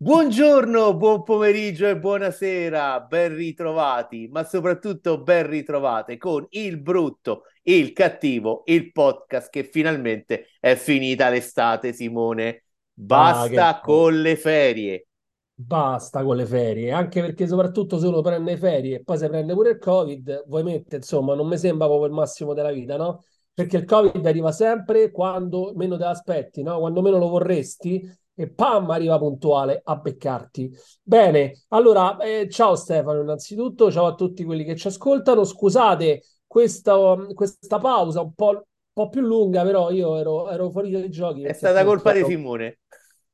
Buongiorno, buon pomeriggio e buonasera, ben ritrovati, ma soprattutto ben ritrovate con il brutto, il cattivo, il podcast che finalmente è finita l'estate, Simone. Basta Ah, che... con le ferie. Basta con le ferie, anche perché soprattutto se uno prende ferie e poi si prende pure il Covid, voi mette, insomma, non mi sembra proprio il massimo della vita, no? Perché il Covid arriva sempre quando meno te l'aspetti, no? Quando meno lo vorresti e pam, arriva puntuale a beccarti. Bene, allora, eh, ciao Stefano, innanzitutto, ciao a tutti quelli che ci ascoltano. Scusate questa, questa pausa un po', un po' più lunga, però io ero, ero fuori dai giochi È stata colpa di ero Simone.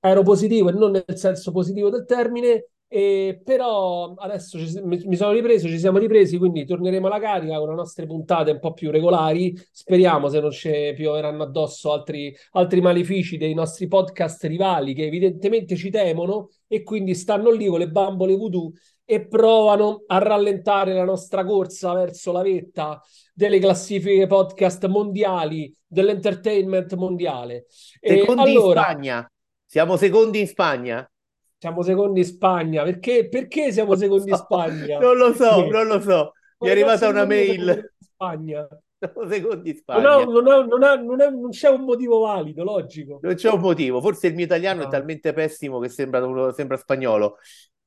Ero positivo e non nel senso positivo del termine, e però adesso ci- mi, sono ripreso, ci siamo ripresi, quindi torneremo alla carica con le nostre puntate un po' più regolari. Speriamo se non ci pioveranno addosso altri, altri malefici dei nostri podcast rivali che evidentemente ci temono e quindi stanno lì con le bambole voodoo e provano a rallentare la nostra corsa verso la vetta delle classifiche podcast mondiali, dell'entertainment mondiale. E Secondi in allora, Spagna. Siamo secondi in Spagna. Siamo secondi in Spagna. Perché, perché siamo secondi in Spagna? Non lo so, Perché? non lo so. Mi è arrivata una mail. Spagna? Siamo secondi in Spagna. non ha- non ha- non ha- non c'è un motivo valido, logico. Non c'è un motivo, forse il mio italiano è Ah. talmente pessimo che sembra, sembra spagnolo.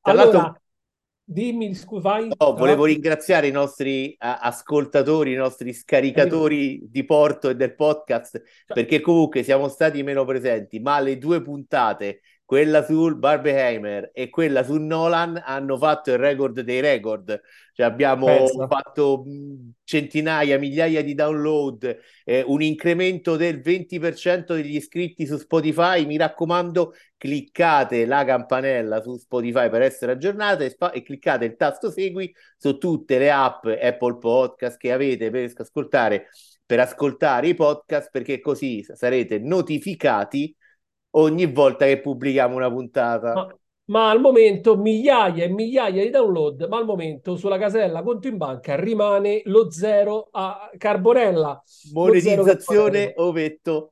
Tra l'altro, Allora, dimmi, scu- vai. no, Tra volevo l'altro, ringraziare i nostri ascoltatori, i nostri scaricatori di Porto e del podcast, Cioè, perché comunque siamo stati meno presenti, ma le due puntate, quella sul Barbenheimer e quella su Nolan, hanno fatto il record dei record. Cioè abbiamo pensa. fatto mh, centinaia, migliaia di download, eh, un incremento del 20% degli iscritti su Spotify. Mi raccomando, cliccate la campanella su Spotify per essere aggiornate e, spa- e cliccate il tasto segui su tutte le app Apple Podcast che avete per ascoltare, per ascoltare i podcast, perché così sarete notificati ogni volta che pubblichiamo una puntata. Ma, ma al momento migliaia e migliaia di download, ma al momento sulla casella conto in banca rimane lo zero a Carbonella. Monetizzazione ovetto.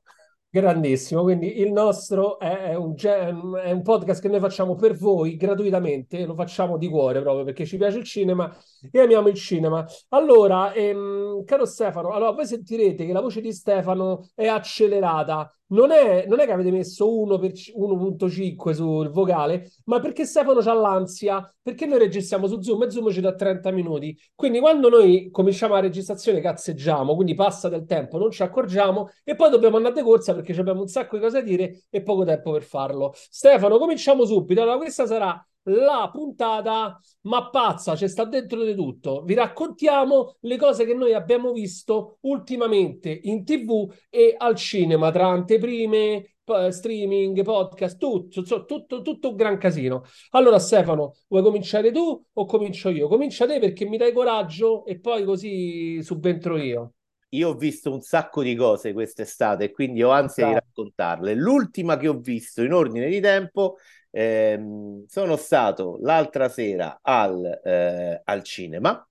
Grandissimo, quindi il nostro è, un, è un podcast che noi facciamo per voi gratuitamente, lo facciamo di cuore proprio perché ci piace il cinema e amiamo il cinema. Allora, ehm, caro Stefano, allora voi sentirete che la voce di Stefano è accelerata. Non è, non è che avete messo 1 per c- 1.5 sul vocale, ma perché Stefano c'ha l'ansia, perché noi registriamo su Zoom e Zoom ci dà 30 minuti. Quindi quando noi cominciamo la registrazione cazzeggiamo, quindi passa del tempo, non ci accorgiamo e poi dobbiamo andare di corsa perché abbiamo un sacco di cose da dire e poco tempo per farlo. Stefano, cominciamo subito. Allora, questa sarà la puntata ma pazza, c'è sta dentro di tutto. Vi raccontiamo le cose che noi abbiamo visto ultimamente in TV e al cinema, tra anteprime, streaming, podcast, tutto, tutto, tutto un gran casino. Allora, Stefano, vuoi cominciare tu o comincio io? Comincia te perché mi dai coraggio e poi così subentro io. Io ho visto un sacco di cose quest'estate e quindi ho ansia di Bravo. raccontarle. L'ultima che ho visto in ordine di tempo ehm, sono stato l'altra sera al, eh, al cinema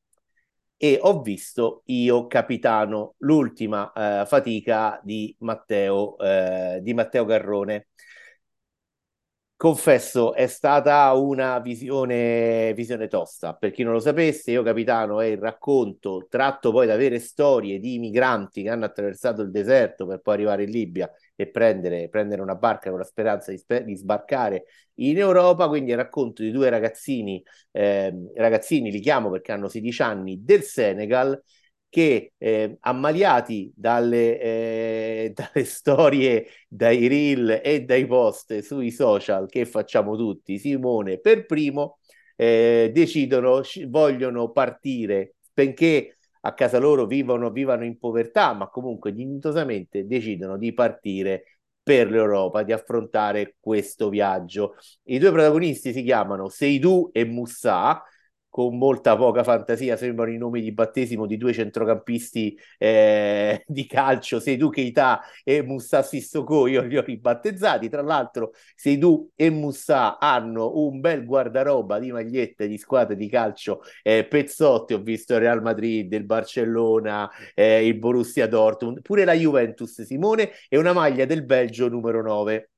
e ho visto Io Capitano, l'ultima eh, fatica di Matteo, eh, di Matteo Garrone. Confesso, è stata una visione, visione tosta. Per chi non lo sapesse, Io Capitano è il racconto tratto poi da vere storie di migranti che hanno attraversato il deserto per poi arrivare in Libia e prendere, prendere una barca con la speranza di, spe- di sbarcare in Europa. Quindi il racconto di due ragazzini, ehm, ragazzini li chiamo perché hanno 16 anni, del Senegal che eh, ammaliati dalle, eh, dalle storie, dai reel e dai post sui social che facciamo tutti, Simone per primo, eh, decidono, vogliono partire, benché a casa loro vivono, vivano in povertà, ma comunque dignitosamente decidono di partire per l'Europa, di affrontare questo viaggio. I due protagonisti si chiamano Seydou e Moussa, con molta poca fantasia, sembrano i nomi di battesimo di due centrocampisti eh, di calcio, Seydou Keita e Moussa Sissoko, io li ho ribattezzati. Tra l'altro, Seydou e Moussa hanno un bel guardaroba di magliette di squadre di calcio eh, pezzotti. Ho visto il Real Madrid, il Barcellona, eh, il Borussia Dortmund, pure la Juventus, Simone, e una maglia del Belgio numero 9.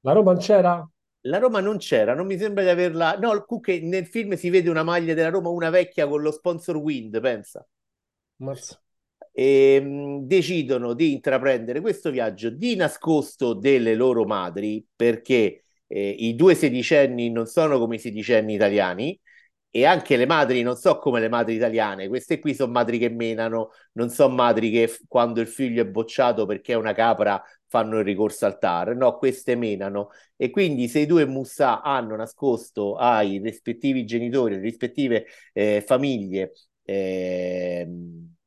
La Roma c'era? La Roma non c'era, non mi sembra di averla. No, comunque nel film si vede una maglia della Roma, una vecchia con lo sponsor Wind, pensa. Mazza. E mh, decidono di intraprendere questo viaggio di nascosto delle loro madri perché eh, i due sedicenni non sono come i sedicenni italiani e anche le madri non so come le madri italiane, queste qui sono madri che menano, non sono madri che f- quando il figlio è bocciato perché è una capra fanno il ricorso al TAR, no, queste menano. E quindi se i due Mussà hanno nascosto ai rispettivi genitori, alle rispettive eh, famiglie eh,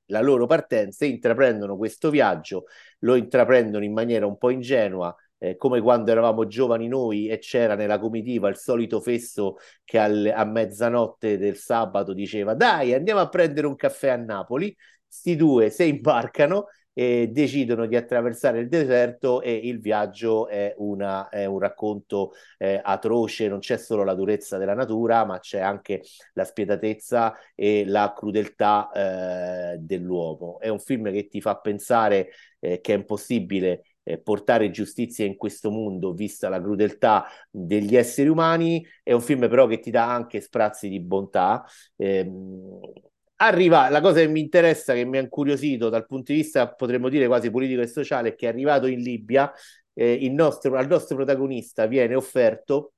la loro partenza, intraprendono questo viaggio, lo intraprendono in maniera un po' ingenua, eh, come quando eravamo giovani noi e c'era nella comitiva il solito fesso che al, a mezzanotte del sabato diceva dai andiamo a prendere un caffè a Napoli, sti due si imbarcano e decidono di attraversare il deserto e il viaggio è, una, è un racconto eh, atroce, non c'è solo la durezza della natura, ma c'è anche la spietatezza e la crudeltà eh, dell'uomo. È un film che ti fa pensare eh, che è impossibile eh, portare giustizia in questo mondo, vista la crudeltà degli esseri umani. È un film però che ti dà anche sprazzi di bontà. Eh, arriva la cosa che mi interessa, che mi ha incuriosito dal punto di vista, potremmo dire quasi politico e sociale, è che è arrivato in Libia, eh, nostro, al nostro protagonista viene offerto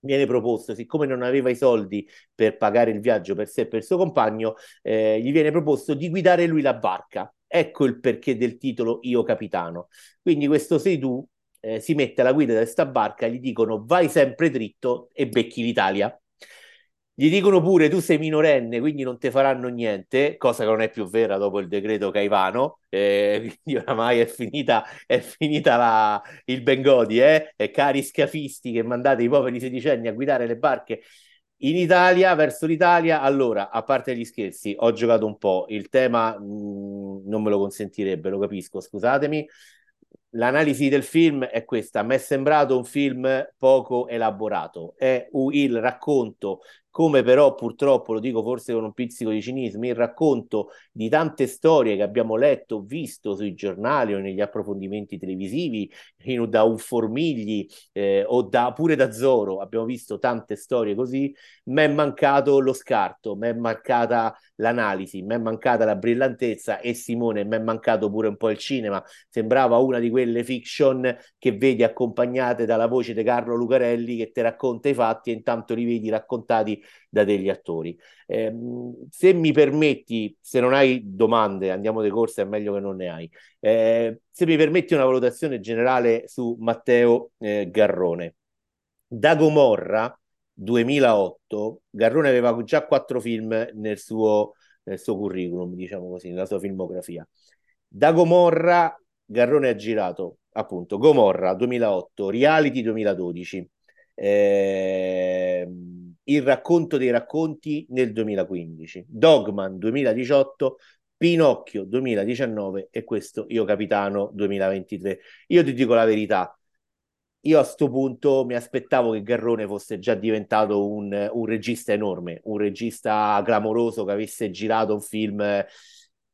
viene proposto, siccome non aveva i soldi per pagare il viaggio per sé e per il suo compagno, eh, gli viene proposto di guidare lui la barca. Ecco il perché del titolo Io Capitano. Quindi questo sei tu eh, si mette alla guida di questa barca, gli dicono vai sempre dritto e becchi l'Italia. Gli dicono pure tu sei minorenne, quindi non ti faranno niente, cosa che non è più vera dopo il decreto Caivano. Eh, quindi oramai è finita, è finita la, il Bengodi, eh? Cari scafisti che mandate i poveri sedicenni a guidare le barche in Italia, verso l'Italia. Allora, a parte gli scherzi, ho giocato un po'. Il tema mh, mm, non me lo consentirebbe, lo capisco, scusatemi l'analisi del film è questa. Mi è sembrato un film poco elaborato. È il racconto come però purtroppo, lo dico forse con un pizzico di cinismo, il racconto di tante storie che abbiamo letto, visto sui giornali o negli approfondimenti televisivi, da un Formigli eh, o da, pure da Zoro, abbiamo visto tante storie così, mi è mancato lo scarto, mi è mancata l'analisi, mi è mancata la brillantezza e Simone, mi è mancato pure un po' il cinema, sembrava una di quelle fiction che vedi accompagnate dalla voce di Carlo Lucarelli che ti racconta i fatti e intanto li vedi raccontati da degli attori. Eh, se mi permetti, se non hai domande, andiamo di corsa, è meglio che non ne hai. Eh, se mi permetti una valutazione generale su Matteo eh, Garrone. Da Gomorra 2008, Garrone aveva già quattro film nel suo, nel suo curriculum, diciamo così, nella sua filmografia. Da Gomorra, Garrone ha girato appunto Gomorra 2008, Reality 2012, eh, il racconto dei racconti nel 2015, Dogman 2018, Pinocchio 2019 e questo Io Capitano 2023. Io ti dico la verità, io a questo punto mi aspettavo che Garrone fosse già diventato un, un, regista enorme, un regista clamoroso che avesse girato un film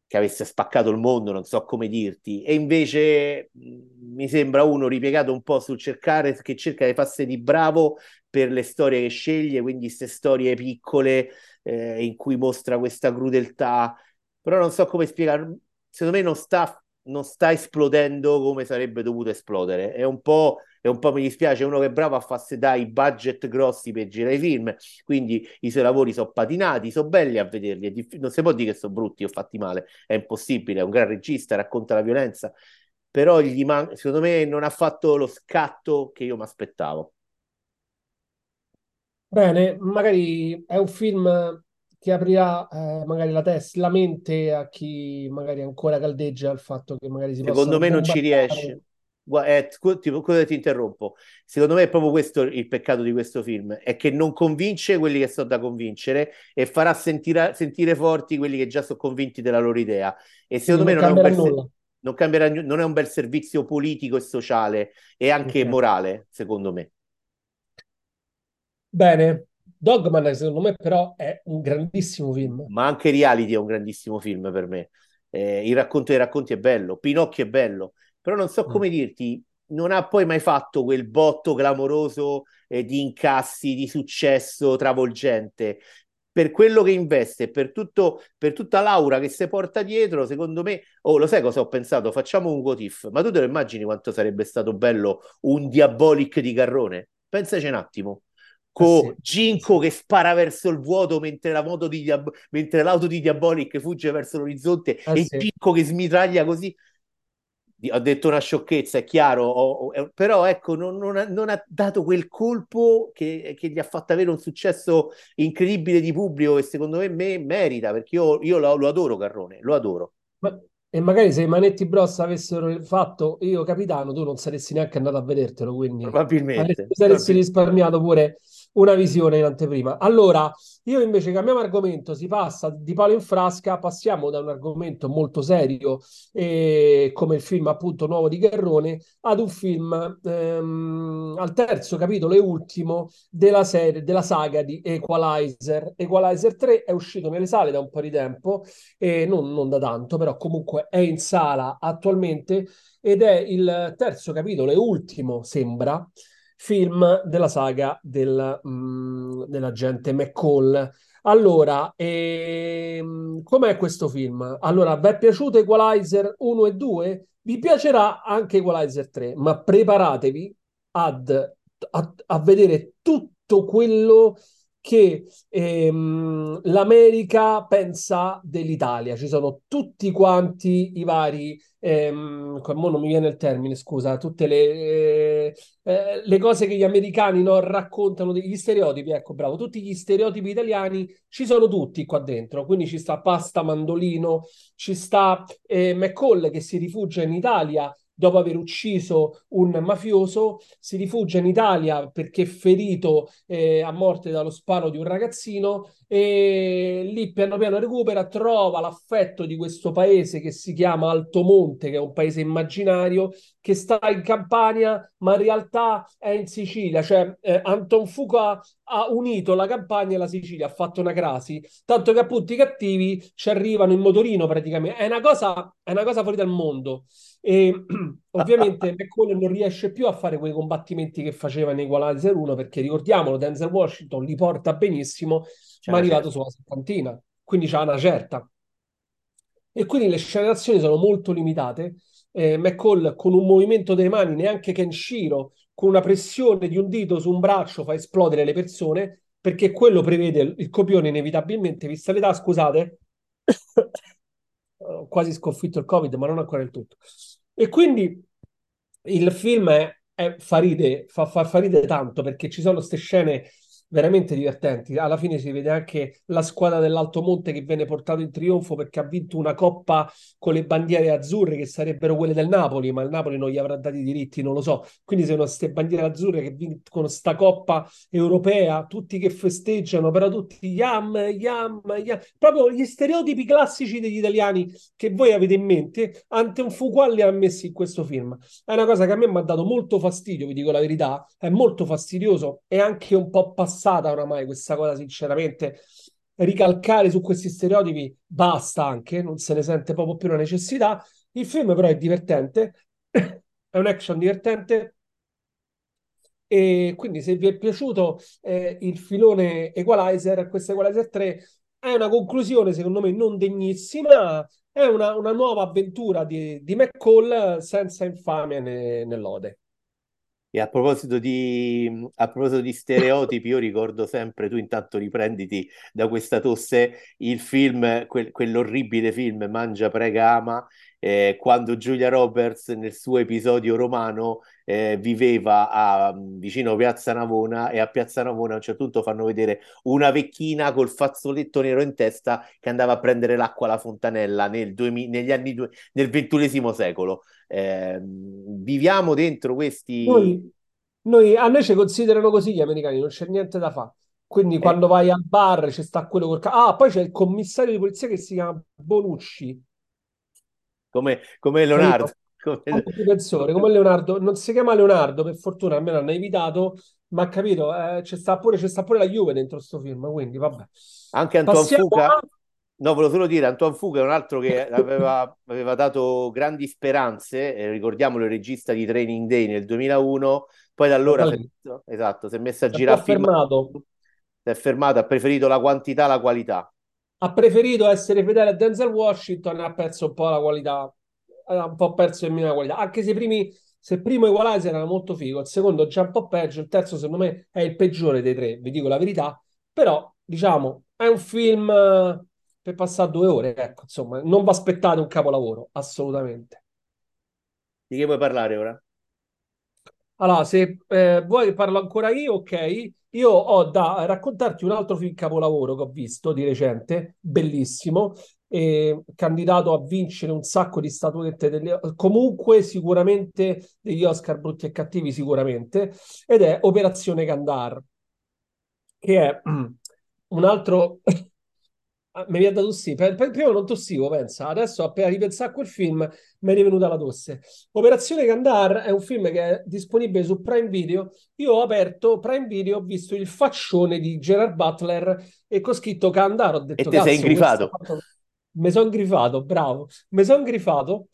che avesse spaccato il mondo, non so come dirti, e invece mi sembra uno ripiegato un po' sul cercare, che cerca di farsi di bravo per le storie che sceglie, quindi queste storie piccole eh, in cui mostra questa crudeltà, però non so come spiegare, secondo me non sta, non sta esplodendo come sarebbe dovuto esplodere, è un po' e un po' mi dispiace uno che è bravo a farsi dai budget grossi per girare i film, quindi i suoi lavori sono patinati, sono belli a vederli, diff- non si può dire che sono brutti o fatti male, è impossibile, è un gran regista, racconta la violenza, però man- secondo me non ha fatto lo scatto che io mi aspettavo. Bene, magari è un film che aprirà eh, magari la testa, la mente a chi magari ancora caldeggia il fatto che magari si Secondo me non ci riesce. Eh, ti, ti interrompo. Secondo me è proprio questo il peccato di questo film, è che non convince quelli che sono da convincere e farà sentire, sentire forti quelli che già sono convinti della loro idea. E secondo non me non è, un bel, non, cambierà, non è un bel servizio politico e sociale e anche okay. morale, secondo me. Bene, Dogman secondo me però è un grandissimo film. Ma anche Reality è un grandissimo film per me. Eh, il racconto dei racconti è bello, Pinocchio è bello, però non so mm. come dirti, non ha poi mai fatto quel botto clamoroso eh, di incassi, di successo travolgente. Per quello che investe, per, tutto, per tutta l'aura che si porta dietro, secondo me, oh, lo sai cosa ho pensato? Facciamo un what if, ma tu te lo immagini quanto sarebbe stato bello un Diabolic di Garrone? Pensaci un attimo con eh sì. Ginko che spara verso il vuoto mentre, la moto di Diab- mentre l'auto di Diabolic fugge verso l'orizzonte eh e sì. Ginko che smitraglia così ho detto una sciocchezza, è chiaro, ho, ho, però ecco, non, non, ha, non, ha, dato quel colpo che, che, gli ha fatto avere un successo incredibile di pubblico e secondo me, me merita, perché io, io lo, lo, adoro Carrone, lo adoro. Ma, e magari se i Manetti Bros avessero fatto io capitano, tu non saresti neanche andato a vedertelo, quindi probabilmente saresti risparmiato pure una visione in anteprima. Allora, io invece cambiamo argomento, si passa di palo in frasca, passiamo da un argomento molto serio eh, come il film appunto nuovo di Garrone ad un film ehm, al terzo capitolo e ultimo della serie, della saga di Equalizer. Equalizer 3 è uscito nelle sale da un po' di tempo, e non, non da tanto, però comunque è in sala attualmente ed è il terzo capitolo e ultimo, sembra, film della saga del, mm, dell'agente McCall. Allora, ehm, com'è questo film? Allora, vi è piaciuto Equalizer 1 e 2? Vi piacerà anche Equalizer 3, ma preparatevi ad, a, a vedere tutto quello che ehm, l'America pensa dell'Italia. Ci sono tutti quanti i vari, ehm, non mi viene il termine, scusa, tutte le, eh, eh, le cose che gli americani no, raccontano, degli stereotipi, ecco bravo, tutti gli stereotipi italiani ci sono tutti qua dentro. Quindi ci sta Pasta Mandolino, ci sta eh, McCall che si rifugia in Italia dopo aver ucciso un mafioso, si rifugia in Italia perché ferito eh, a morte dallo sparo di un ragazzino e lì piano piano recupera, trova l'affetto di questo paese che si chiama Altomonte, che è un paese immaginario, che sta in Campania, ma in realtà è in Sicilia. Cioè, eh, Anton Fuqua ha unito la Campania e la Sicilia, ha fatto una crasi, tanto che appunto i cattivi ci arrivano in motorino praticamente. È una cosa, è una cosa fuori dal mondo. E ovviamente McCall non riesce più a fare quei combattimenti che faceva in Equalizer 1 perché ricordiamolo, Denzel Washington li porta benissimo, c'è ma è arrivato certa. sulla settantina, quindi c'ha una certa. E quindi le scene d'azione sono molto limitate. Eh, McCall con un movimento delle mani, neanche Kenshiro, con una pressione di un dito su un braccio fa esplodere le persone, perché quello prevede il copione inevitabilmente, vista l'età, scusate, quasi sconfitto il Covid, ma non ancora il tutto. E quindi il film è, è fa, ride, fa, fa, fa ride tanto perché ci sono queste scene veramente divertenti. Alla fine si vede anche la squadra dell'Alto Monte che viene portato in trionfo perché ha vinto una coppa con le bandiere azzurre che sarebbero quelle del Napoli, ma il Napoli non gli avrà dati i diritti, non lo so. Quindi sono queste bandiere azzurre che vincono sta coppa europea, tutti che festeggiano, però tutti yam, yam, yam. Proprio gli stereotipi classici degli italiani che voi avete in mente, ante un Fuqua li ha messi in questo film. È una cosa che a me mi ha dato molto fastidio, vi dico la verità, è molto fastidioso e anche un po' passato passata oramai questa cosa, sinceramente. Ricalcare su questi stereotipi basta anche, non se ne sente proprio più la necessità. Il film però è divertente, è un action divertente, e quindi se vi è piaciuto eh, il filone Equalizer, questo Equalizer 3 è una conclusione secondo me non degnissima, è una, una nuova avventura di, di McCall senza infamia né, né lode. E a proposito di, a proposito di stereotipi, io ricordo sempre, tu intanto riprenditi da questa tosse, il film, quel, quell'orribile film Mangia, prega, ama, eh, quando Giulia Roberts nel suo episodio romano eh, viveva a, vicino a Piazza Navona e a Piazza Navona a un certo punto fanno vedere una vecchina col fazzoletto nero in testa che andava a prendere l'acqua alla fontanella nel 2000, negli anni due, nel ventunesimo secolo. Eh, viviamo dentro questi... Noi, noi, a noi ci considerano così gli americani, non c'è niente da fare. Quindi eh. quando vai al bar c'è sta quello col... Ah, poi c'è il commissario di polizia che si chiama Bonucci. Come, come Leonardo. Come... Difensore, come Leonardo. Non si chiama Leonardo, per fortuna, almeno hanno evitato, ma capito, eh, c'è, sta pure, c'è sta pure la Juve dentro questo film, quindi vabbè. Anche Antoine Fuca? No, volevo solo dire, Antoine Fuga è un altro che aveva, aveva dato grandi speranze, eh, ricordiamolo, il regista di Training Day nel 2001, poi da allora si è, esatto, si è messo a girare fermato. Si è fermato, ha preferito la quantità alla qualità. Ha preferito essere fedele a Denzel Washington e ha perso un po' la qualità, ha un po' perso il minimo la qualità, anche se i primi se primo Equalizer era molto figo, il secondo già un po' peggio, il terzo secondo me è il peggiore dei tre, vi dico la verità, però diciamo è un film per passare due ore, ecco, insomma, non vi aspettate un capolavoro, assolutamente. Di che vuoi parlare ora? Allora, se eh, vuoi parlo ancora io, ok? Io ho da raccontarti un altro film capolavoro che ho visto di recente, bellissimo, eh, candidato a vincere un sacco di statuette, degli, comunque sicuramente degli Oscar brutti e cattivi, sicuramente, ed è Operazione Gandar, che è un altro mi viene da tossire. Per, per, prima non tossivo, pensa. Adesso, appena ripensare a quel film, mi è rivenuta la tosse. Operazione Gandar è un film che è disponibile su Prime Video. Io ho aperto Prime Video, ho visto il faccione di Gerard Butler e con scritto Gandar. Ho detto, e te sei ingrifato. Mi sono ingrifato, bravo. Mi sono ingrifato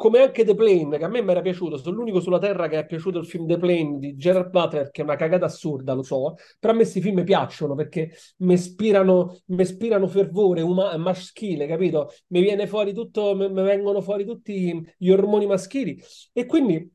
come anche The Plane, che a me mi era piaciuto, sono l'unico sulla Terra che è piaciuto il film The Plane di Gerard Butler, che è una cagata assurda, lo so, però a me questi film piacciono perché mi ispirano, ispirano fervore uma- maschile, capito? Mi viene fuori tutto, mi vengono fuori tutti gli ormoni maschili e quindi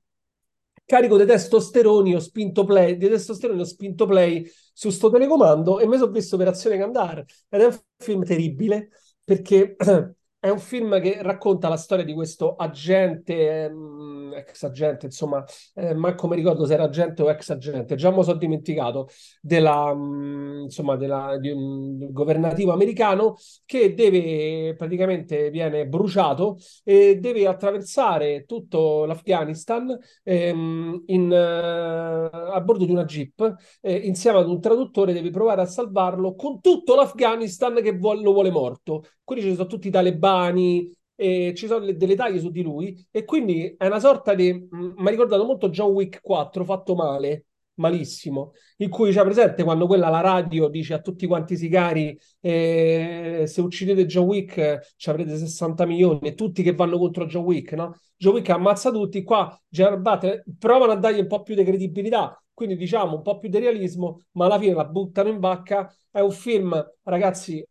carico di testosteroni ho spinto play, di testosteroni ho spinto play su sto telecomando e mi sono visto Operazione Candar ed è un film terribile perché È un film che racconta la storia di questo agente, ehm, ex agente, insomma, eh, ma come ricordo se era agente o ex agente, già me lo sono dimenticato, della, mh, insomma, della, di un governativo americano che deve, praticamente viene bruciato e deve attraversare tutto l'Afghanistan ehm, in, uh, a bordo di una jeep, eh, insieme ad un traduttore deve provare a salvarlo con tutto l'Afghanistan che vuole, lo vuole morto. Quindi ci sono tutti i talebani mani, e ci sono delle taglie su di lui e quindi è una sorta di mi ha ricordato molto John Wick 4 fatto male malissimo in cui c'è presente quando quella la radio dice a tutti quanti sicari eh, se uccidete John Wick ci avrete 60 milioni tutti che vanno contro John Wick no? John Wick ammazza tutti qua Gerard Butler provano a dargli un po' più di credibilità quindi diciamo un po' più di realismo, ma alla fine la buttano in bacca. È un film, ragazzi,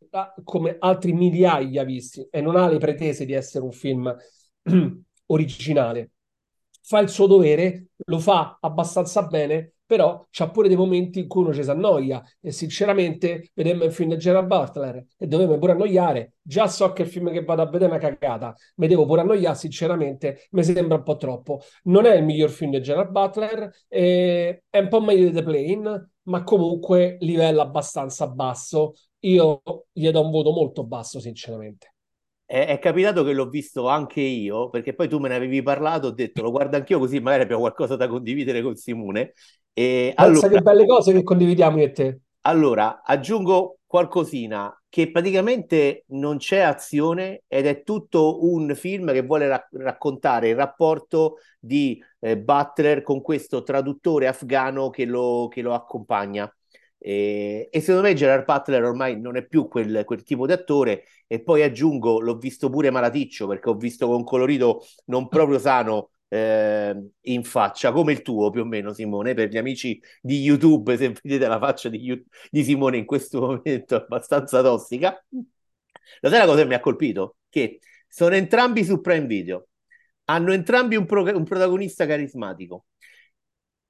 come altri migliaia visti, e non ha le pretese di essere un film originale. Fa il suo dovere, lo fa abbastanza bene, però c'ha pure dei momenti in cui uno ci si annoia e sinceramente vedemmo il film di Gerard Butler e dovevamo pure annoiare. Già so che il film che vado a vedere è una cagata mi devo pure annoiare sinceramente mi sembra un po' troppo. Non è il miglior film di Gerard Butler è un po' meglio di The Plane ma comunque livello abbastanza basso. Io gli do un voto molto basso sinceramente è, è, capitato che l'ho visto anche io, perché poi tu me ne avevi parlato, ho detto lo guardo anch'io così magari abbiamo qualcosa da condividere con Simone. E Pensa allora, che belle cose che condividiamo io e te. Allora, aggiungo qualcosina che praticamente non c'è azione ed è tutto un film che vuole ra- raccontare il rapporto di eh, Butler con questo traduttore afgano che lo, che lo accompagna. E, e, secondo me Gerard Butler ormai non è più quel, quel, tipo di attore e poi aggiungo, l'ho visto pure malaticcio perché ho visto con colorito non proprio sano eh, in faccia, come il tuo più o meno Simone, per gli amici di YouTube, se vedete la faccia di, di Simone in questo momento abbastanza tossica. La sai cosa mi ha colpito? Che sono entrambi su Prime Video, hanno entrambi un, pro- un protagonista carismatico,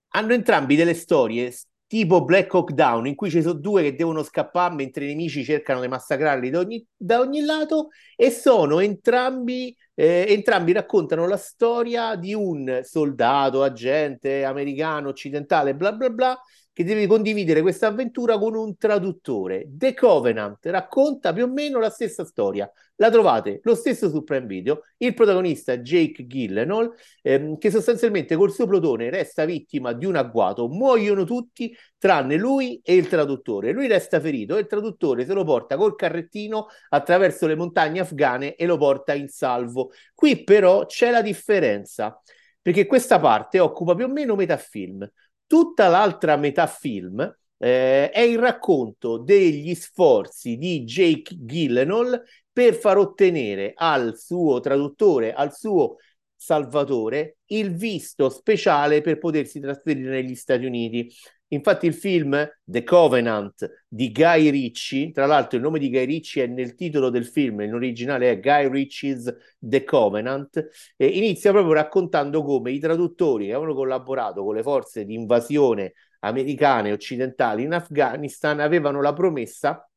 hanno entrambi delle storie tipo Black Hawk Down, in cui ci sono due che devono scappare mentre i nemici cercano di massacrarli da ogni, da ogni lato, e sono entrambi, eh, entrambi raccontano la storia di un soldato, agente americano, occidentale, bla bla bla, che deve condividere questa avventura con un traduttore. The Covenant racconta più o meno la stessa storia. La trovate lo stesso su Prime Video. Il protagonista Jake Gyllenhaal, ehm, che sostanzialmente col suo plotone resta vittima di un agguato. Muoiono tutti tranne lui e il traduttore. Lui resta ferito e il traduttore se lo porta col carrettino attraverso le montagne afghane e lo porta in salvo. Qui però c'è la differenza perché questa parte occupa più o meno metà film. Tutta l'altra metà film eh, è il racconto degli sforzi di Jake Gyllenhaal per far ottenere al suo traduttore, al suo salvatore, il visto speciale per potersi trasferire negli Stati Uniti. Infatti il film The Covenant di Guy Ritchie, tra l'altro il nome di Guy Ritchie è nel titolo del film, in originale è Guy Ritchie's The Covenant, e inizia proprio raccontando come i traduttori che avevano collaborato con le forze di invasione americane e occidentali in Afghanistan avevano la promessa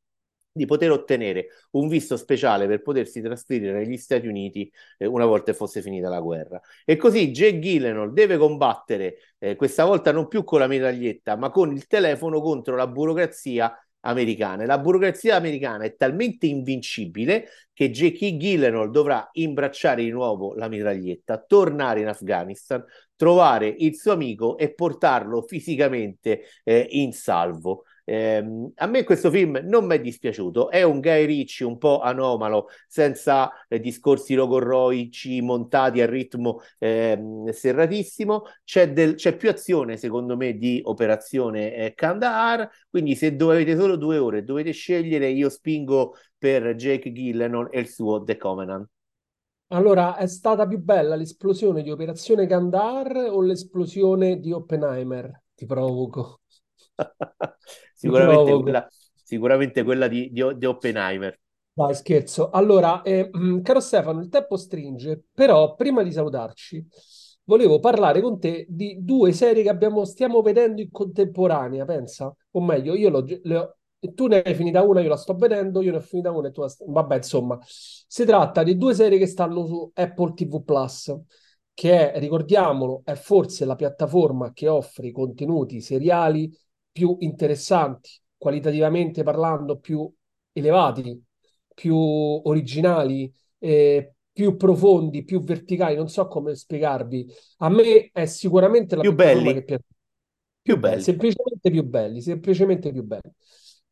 di poter ottenere un visto speciale per potersi trasferire negli Stati Uniti eh, una volta fosse finita la guerra. E così Jake Gyllenhaal deve combattere, eh, questa volta non più con la medaglietta, ma con il telefono contro la burocrazia americana. La burocrazia americana è talmente invincibile che Jake Gyllenhaal dovrà imbracciare di nuovo la mitraglietta, tornare in Afghanistan, trovare il suo amico e portarlo fisicamente eh, in salvo. Eh, a me questo film non mi è dispiaciuto, è un Guy Ritchie un po' anomalo, senza eh, discorsi logorroici montati a ritmo eh, serratissimo, c'è, del, c'è, più azione secondo me di Operazione eh, Kandahar, quindi se dovete solo due ore dovete scegliere, io spingo per Jake Gillenor e il suo The Covenant. Allora, è stata più bella l'esplosione di Operazione Kandahar o l'esplosione di Oppenheimer? Ti provoco. sicuramente, quella, sicuramente quella di, di, di Oppenheimer. Dai, scherzo. Allora, eh, mm, caro Stefano, il tempo stringe, però prima di salutarci, volevo parlare con te di due serie che abbiamo, stiamo vedendo in contemporanea, pensa? O meglio, io l'ho, ho, tu ne hai finita una, io la sto vedendo, io ne ho finita una e tu la stai... Vabbè, insomma, si tratta di due serie che stanno su Apple TV Plus, che è, ricordiamolo, è forse la piattaforma che offre i contenuti seriali più interessanti, qualitativamente parlando, più elevati, più originali, eh, più profondi, più verticali, non so come spiegarvi. A me è sicuramente la più belli. che piace. Più, belli. Semplicemente più belli, semplicemente più belli.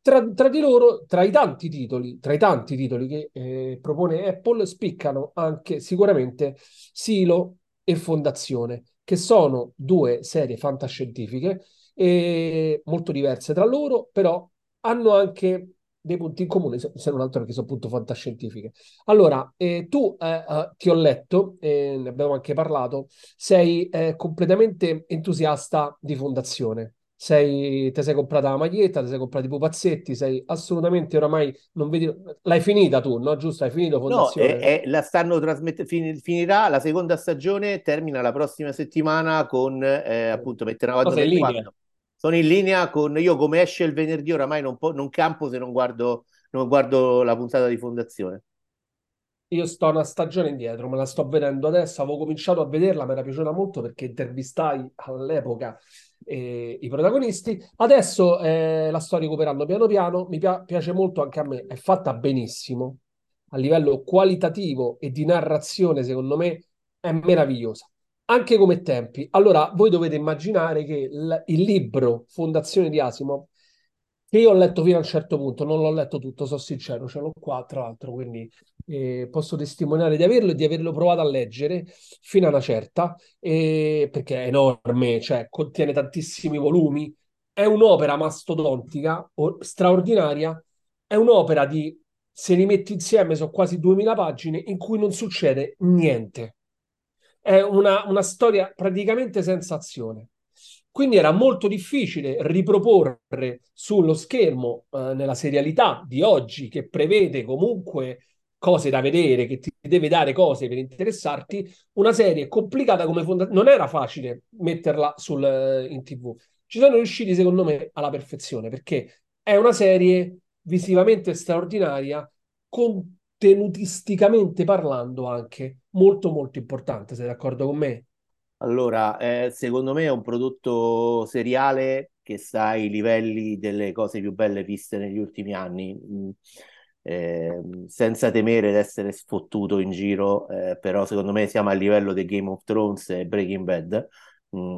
Tra, tra, di loro, tra i tanti titoli, tra i tanti titoli che eh, propone Apple, spiccano anche sicuramente Silo e Fondazione, che sono due serie fantascientifiche e molto diverse tra loro, però hanno anche dei punti in comune, se non altro perché sono appunto fantascientifiche. Allora, eh, tu eh, eh, ti ho letto, ne abbiamo anche parlato, sei eh, completamente entusiasta di fondazione. Sei, ti sei comprata la maglietta, ti sei comprati i pupazzetti, sei assolutamente oramai non vedi. L'hai finita tu, no? Giusto? Hai finito Fondazione? No, è, è, la stanno trasmettendo. Fin, finirà la seconda stagione, termina la prossima settimana con eh, appunto metterà avanti sono in linea con io come esce il venerdì oramai non, po- non campo se non guardo, non guardo la puntata di fondazione. Io sto una stagione indietro, me la sto vedendo adesso, avevo cominciato a vederla, mi era piaciuta molto perché intervistai all'epoca eh, i protagonisti, adesso eh, la sto recuperando piano piano, mi pi- piace molto anche a me, è fatta benissimo, a livello qualitativo e di narrazione secondo me è meravigliosa anche come tempi. Allora, voi dovete immaginare che il, il libro Fondazione di Asimov, che io ho letto fino a un certo punto, non l'ho letto tutto, sono sincero, ce l'ho qua tra l'altro, quindi eh, posso testimoniare di averlo e di averlo provato a leggere fino a una certa, eh, perché è enorme, cioè contiene tantissimi volumi, è un'opera mastodontica, o, straordinaria, è un'opera di, se li metti insieme, sono quasi 2000 pagine in cui non succede niente è una, una storia praticamente senza azione. Quindi era molto difficile riproporre sullo schermo, eh, nella serialità di oggi, che prevede comunque cose da vedere, che ti deve dare cose per interessarti, una serie complicata come fondazione. Non era facile metterla sul, eh, in tv. Ci sono riusciti, secondo me, alla perfezione, perché è una serie visivamente straordinaria, con tenutisticamente parlando anche molto molto importante, sei d'accordo con me? Allora, eh, secondo me è un prodotto seriale che sta ai livelli delle cose più belle viste negli ultimi anni, eh, senza temere di essere sfottuto in giro, eh, però secondo me siamo a livello di Game of Thrones e Breaking Bad,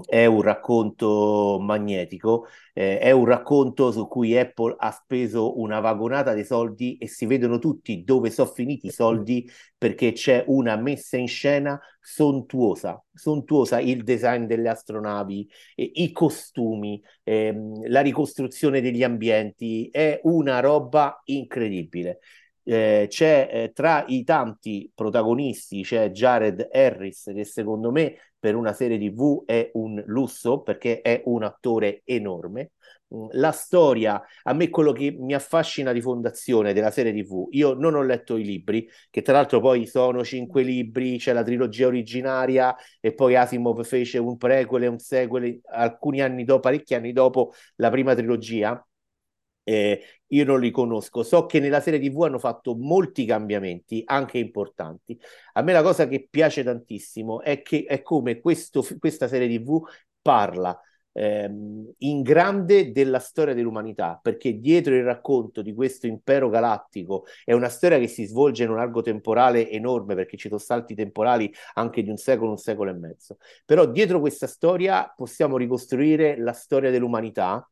è un racconto magnetico, eh, è un racconto su cui Apple ha speso una vagonata di soldi e si vedono tutti dove sono finiti i soldi perché c'è una messa in scena sontuosa, sontuosa il design delle astronavi, eh, i costumi, ehm, la ricostruzione degli ambienti, è una roba incredibile. Eh, c'è eh, tra i tanti protagonisti c'è Jared Harris che secondo me per una serie tv è un lusso perché è un attore enorme. Mm, la storia, a me quello che mi affascina di fondazione della serie TV, io non ho letto i libri, che tra l'altro poi sono cinque libri, c'è la trilogia originaria e poi Asimov fece un prequel e un sequel alcuni anni dopo, parecchi anni dopo la prima trilogia, eh, io non li conosco. So che nella serie TV hanno fatto molti cambiamenti, anche importanti. A me la cosa che piace tantissimo è che è come questo, questa serie TV parla ehm, in grande della storia dell'umanità, perché dietro il racconto di questo impero galattico è una storia che si svolge in un arco temporale enorme, perché ci sono salti temporali anche di un secolo, un secolo e mezzo. Però dietro questa storia possiamo ricostruire la storia dell'umanità,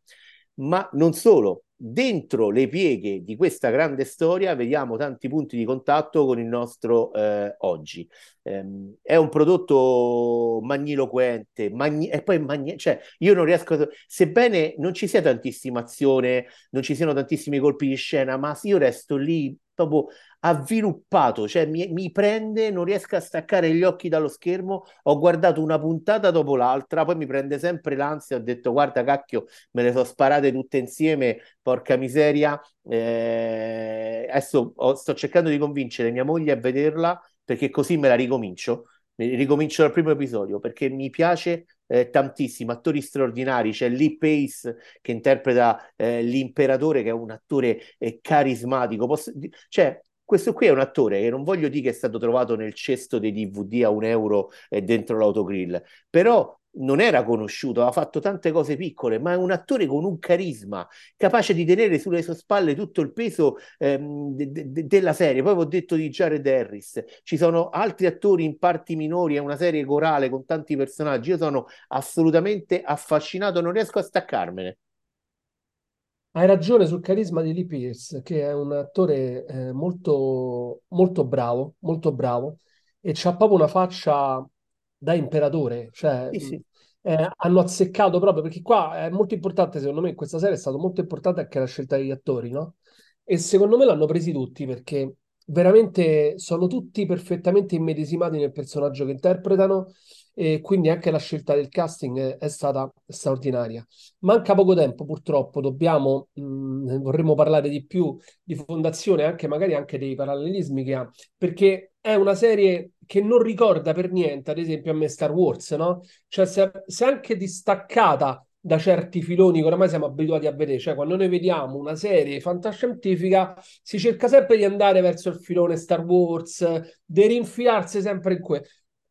ma non solo dentro le pieghe di questa grande storia vediamo tanti punti di contatto con il nostro eh, oggi. Ehm, è un prodotto magniloquente, magni- e poi magni- cioè, io non riesco a... Sebbene non ci sia tantissima azione, non ci siano tantissimi colpi di scena, ma io resto lì proprio avviluppato, cioè mi, mi, prende, non riesco a staccare gli occhi dallo schermo, ho guardato una puntata dopo l'altra, poi mi prende sempre l'ansia, ho detto guarda cacchio, me le sono sparate tutte insieme, porca miseria, eh, adesso ho, sto cercando di convincere mia moglie a vederla perché così me la ricomincio, mi ricomincio dal primo episodio perché mi piace eh, tantissimo, attori straordinari, c'è Lee Pace che interpreta eh, l'imperatore che è un attore eh, carismatico, Posso, cioè questo qui è un attore che non voglio dire che è stato trovato nel cesto dei DVD a un euro eh, dentro l'autogrill, però non era conosciuto, ha fatto tante cose piccole, ma è un attore con un carisma, capace di tenere sulle sue spalle tutto il peso ehm, de- de- della serie. Poi ho detto di Jared Harris, ci sono altri attori in parti minori, è una serie corale con tanti personaggi. Io sono assolutamente affascinato, non riesco a staccarmene. Hai ragione sul carisma di Lee Pierce, che è un attore eh, molto, molto bravo, molto bravo, e c'ha proprio una faccia da imperatore, cioè Sì, sì. eh, hanno azzeccato proprio, perché qua è molto importante, secondo me, in questa serie è stato molto importante anche la scelta degli attori, no? E secondo me l'hanno presi tutti perché veramente sono tutti perfettamente immedesimati nel personaggio che interpretano e quindi anche la scelta del casting è, stata straordinaria. Manca poco tempo, purtroppo, dobbiamo, mh, vorremmo parlare di più di Fondazione, anche magari anche dei parallelismi che ha, perché è una serie che non ricorda per niente, ad esempio, a me Star Wars, no? Cioè, se, se anche distaccata da certi filoni che oramai siamo abituati a vedere, cioè quando noi vediamo una serie fantascientifica si cerca sempre di andare verso il filone Star Wars, di rinfilarsi sempre in quello.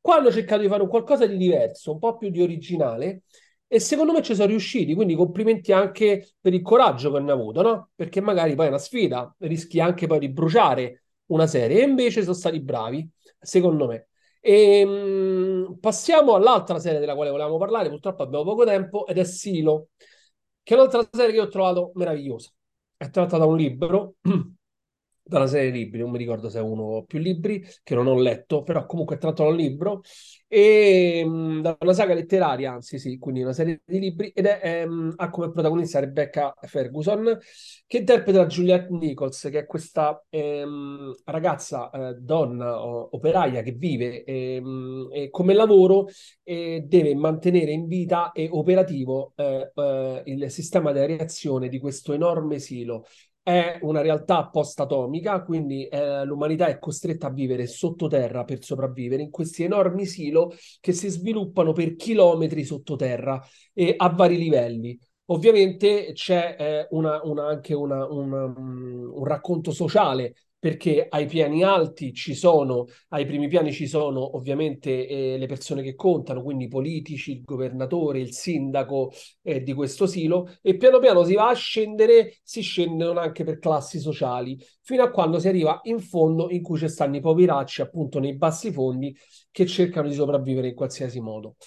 Qua hanno cercato di fare un qualcosa di diverso, un po' più di originale e secondo me ci sono riusciti, quindi complimenti anche per il coraggio che hanno avuto, no? Perché magari poi è una sfida, rischi anche poi di bruciare una serie e invece sono stati bravi, secondo me. E, ehm, passiamo all'altra serie della quale volevamo parlare, purtroppo abbiamo poco tempo, ed è Silo, che è un'altra serie che ho trovato meravigliosa. È tratta da un libro, da una serie libri, non mi ricordo se è uno o più libri, che non ho letto, però comunque è tratto da un libro, e mh, da una saga letteraria, anzi sì, quindi una serie di libri, ed è, ehm, ha come protagonista Rebecca Ferguson, che interpreta Juliette Nichols, che è questa ehm, ragazza, eh, donna operaia che vive ehm, e come lavoro e deve mantenere in vita e operativo eh, eh, il sistema di areazione di questo enorme silo è una realtà post-atomica, quindi eh, l'umanità è costretta a vivere sottoterra per sopravvivere in questi enormi silo che si sviluppano per chilometri sottoterra e a vari livelli. Ovviamente c'è eh, una, una, anche una, um, un racconto sociale perché ai piani alti ci sono, ai primi piani ci sono ovviamente eh, le persone che contano, quindi i politici, il governatore, il sindaco eh, di questo silo, e piano piano si va a scendere, si scendono anche per classi sociali, fino a quando si arriva in fondo in cui ci stanno i poveracci, appunto nei bassi fondi, che cercano di sopravvivere in qualsiasi modo.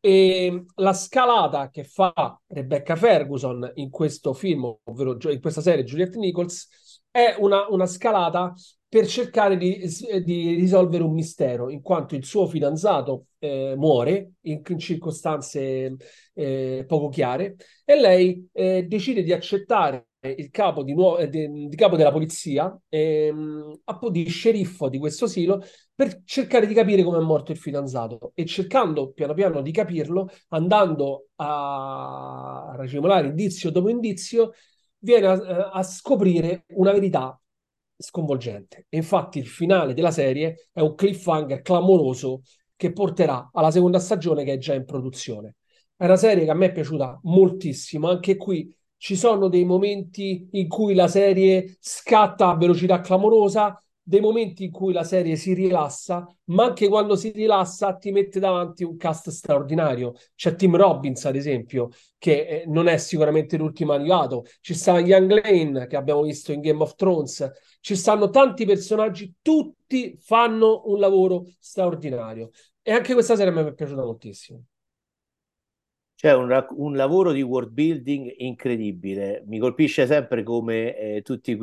E la scalata che fa Rebecca Ferguson in questo film, ovvero in questa serie Juliette Nichols, è una, una scalata per cercare di, di, risolvere un mistero, in quanto il suo fidanzato eh, muore in, in circostanze eh, poco chiare e lei eh, decide di accettare il capo, di, nuovo, eh, di capo della polizia, ehm, di sceriffo di questo silo, per cercare di capire come è morto il fidanzato. E cercando piano piano di capirlo, andando a racimolare indizio dopo indizio, viene a, a scoprire una verità sconvolgente. E infatti il finale della serie è un cliffhanger clamoroso che porterà alla seconda stagione che è già in produzione. È una serie che a me è piaciuta moltissimo, anche qui ci sono dei momenti in cui la serie scatta a velocità clamorosa, dei momenti in cui la serie si rilassa, ma anche quando si rilassa ti mette davanti un cast straordinario. C'è Tim Robbins, ad esempio, che eh, non è sicuramente l'ultimo arrivato. Ci sta Young Lane, che abbiamo visto in Game of Thrones. Ci stanno tanti personaggi, tutti fanno un lavoro straordinario. E anche questa serie mi è piaciuta moltissimo. C'è un, un, lavoro di world building incredibile. Mi colpisce sempre come eh, tutte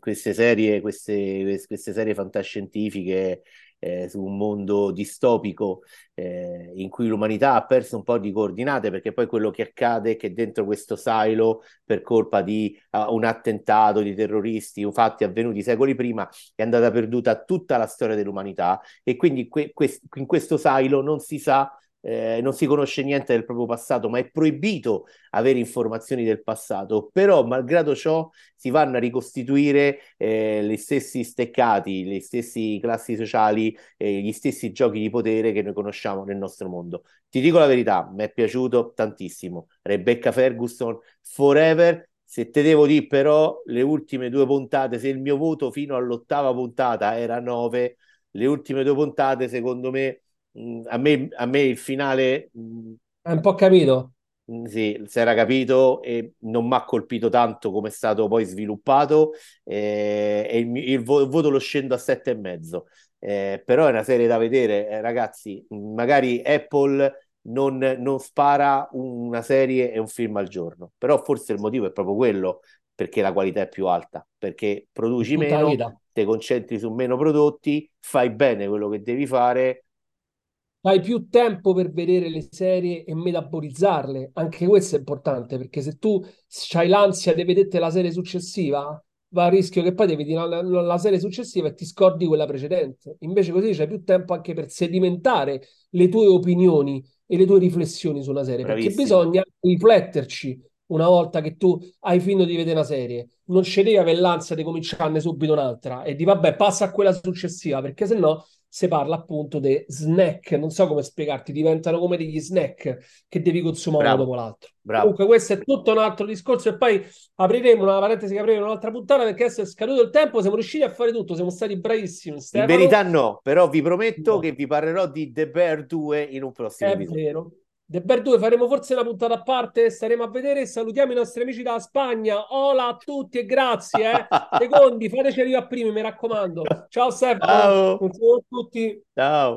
queste serie, queste, queste serie fantascientifiche eh, su un mondo distopico eh, in cui l'umanità ha perso un po' di coordinate, perché poi quello che accade è che dentro questo silo, per colpa di uh, un attentato di terroristi, fatti avvenuti secoli prima, è andata perduta tutta la storia dell'umanità e quindi que- que- in questo silo non si sa eh, non si conosce niente del proprio passato, ma è proibito avere informazioni del passato, però malgrado ciò si vanno a ricostituire eh, gli stessi steccati, gli stessi classi sociali, eh, gli stessi giochi di potere che noi conosciamo nel nostro mondo. Ti dico la verità, mi è piaciuto tantissimo. Rebecca Ferguson, Forever, se te devo dire però le ultime due puntate, se il mio voto fino all'ottava puntata era 9, le ultime due puntate secondo me a me, a me il finale... Mm, Hai un po' capito? Mm, sì, si era capito e non mi ha colpito tanto come è stato poi sviluppato eh, e il, il, vo- il, voto lo scendo a sette e mezzo. Eh, però è una serie da vedere, eh, ragazzi. Magari Apple non, non, spara una serie e un film al giorno, però forse il motivo è proprio quello perché la qualità è più alta, perché produci meno, ti concentri su meno prodotti, fai bene quello che devi fare hai più tempo per vedere le serie e metabolizzarle. Anche questo è importante perché se tu hai l'ansia di vedere la serie successiva, va a rischio che poi vedi la, la, serie successiva e ti scordi quella precedente. Invece così c'hai più tempo anche per sedimentare le tue opinioni e le tue riflessioni su una serie. Bravissimo. Perché bisogna rifletterci una volta che tu hai finito di vedere una serie. Non c'è devi avere l'ansia di cominciarne subito un'altra e di vabbè, passa a quella successiva, perché se no si parla appunto di snack, non so come spiegarti, diventano come degli snack che devi consumare Bravo. uno dopo l'altro. Bravo. Comunque questo è tutto un altro discorso e poi apriremo una parentesi che apriremo un'altra puntata perché adesso è scaduto il tempo, siamo riusciti a fare tutto, siamo stati bravissimi. Stefano. In verità no, però vi prometto no. che vi parlerò di The Bear 2 in un prossimo è episodio. Vero. The Bear 2 faremo forse una puntata a parte, staremo a vedere e salutiamo i nostri amici dalla Spagna. Hola a tutti e grazie. Eh. Secondi, fateci arrivare prima, mi raccomando. Ciao Ciao. un saluto a tutti. Ciao.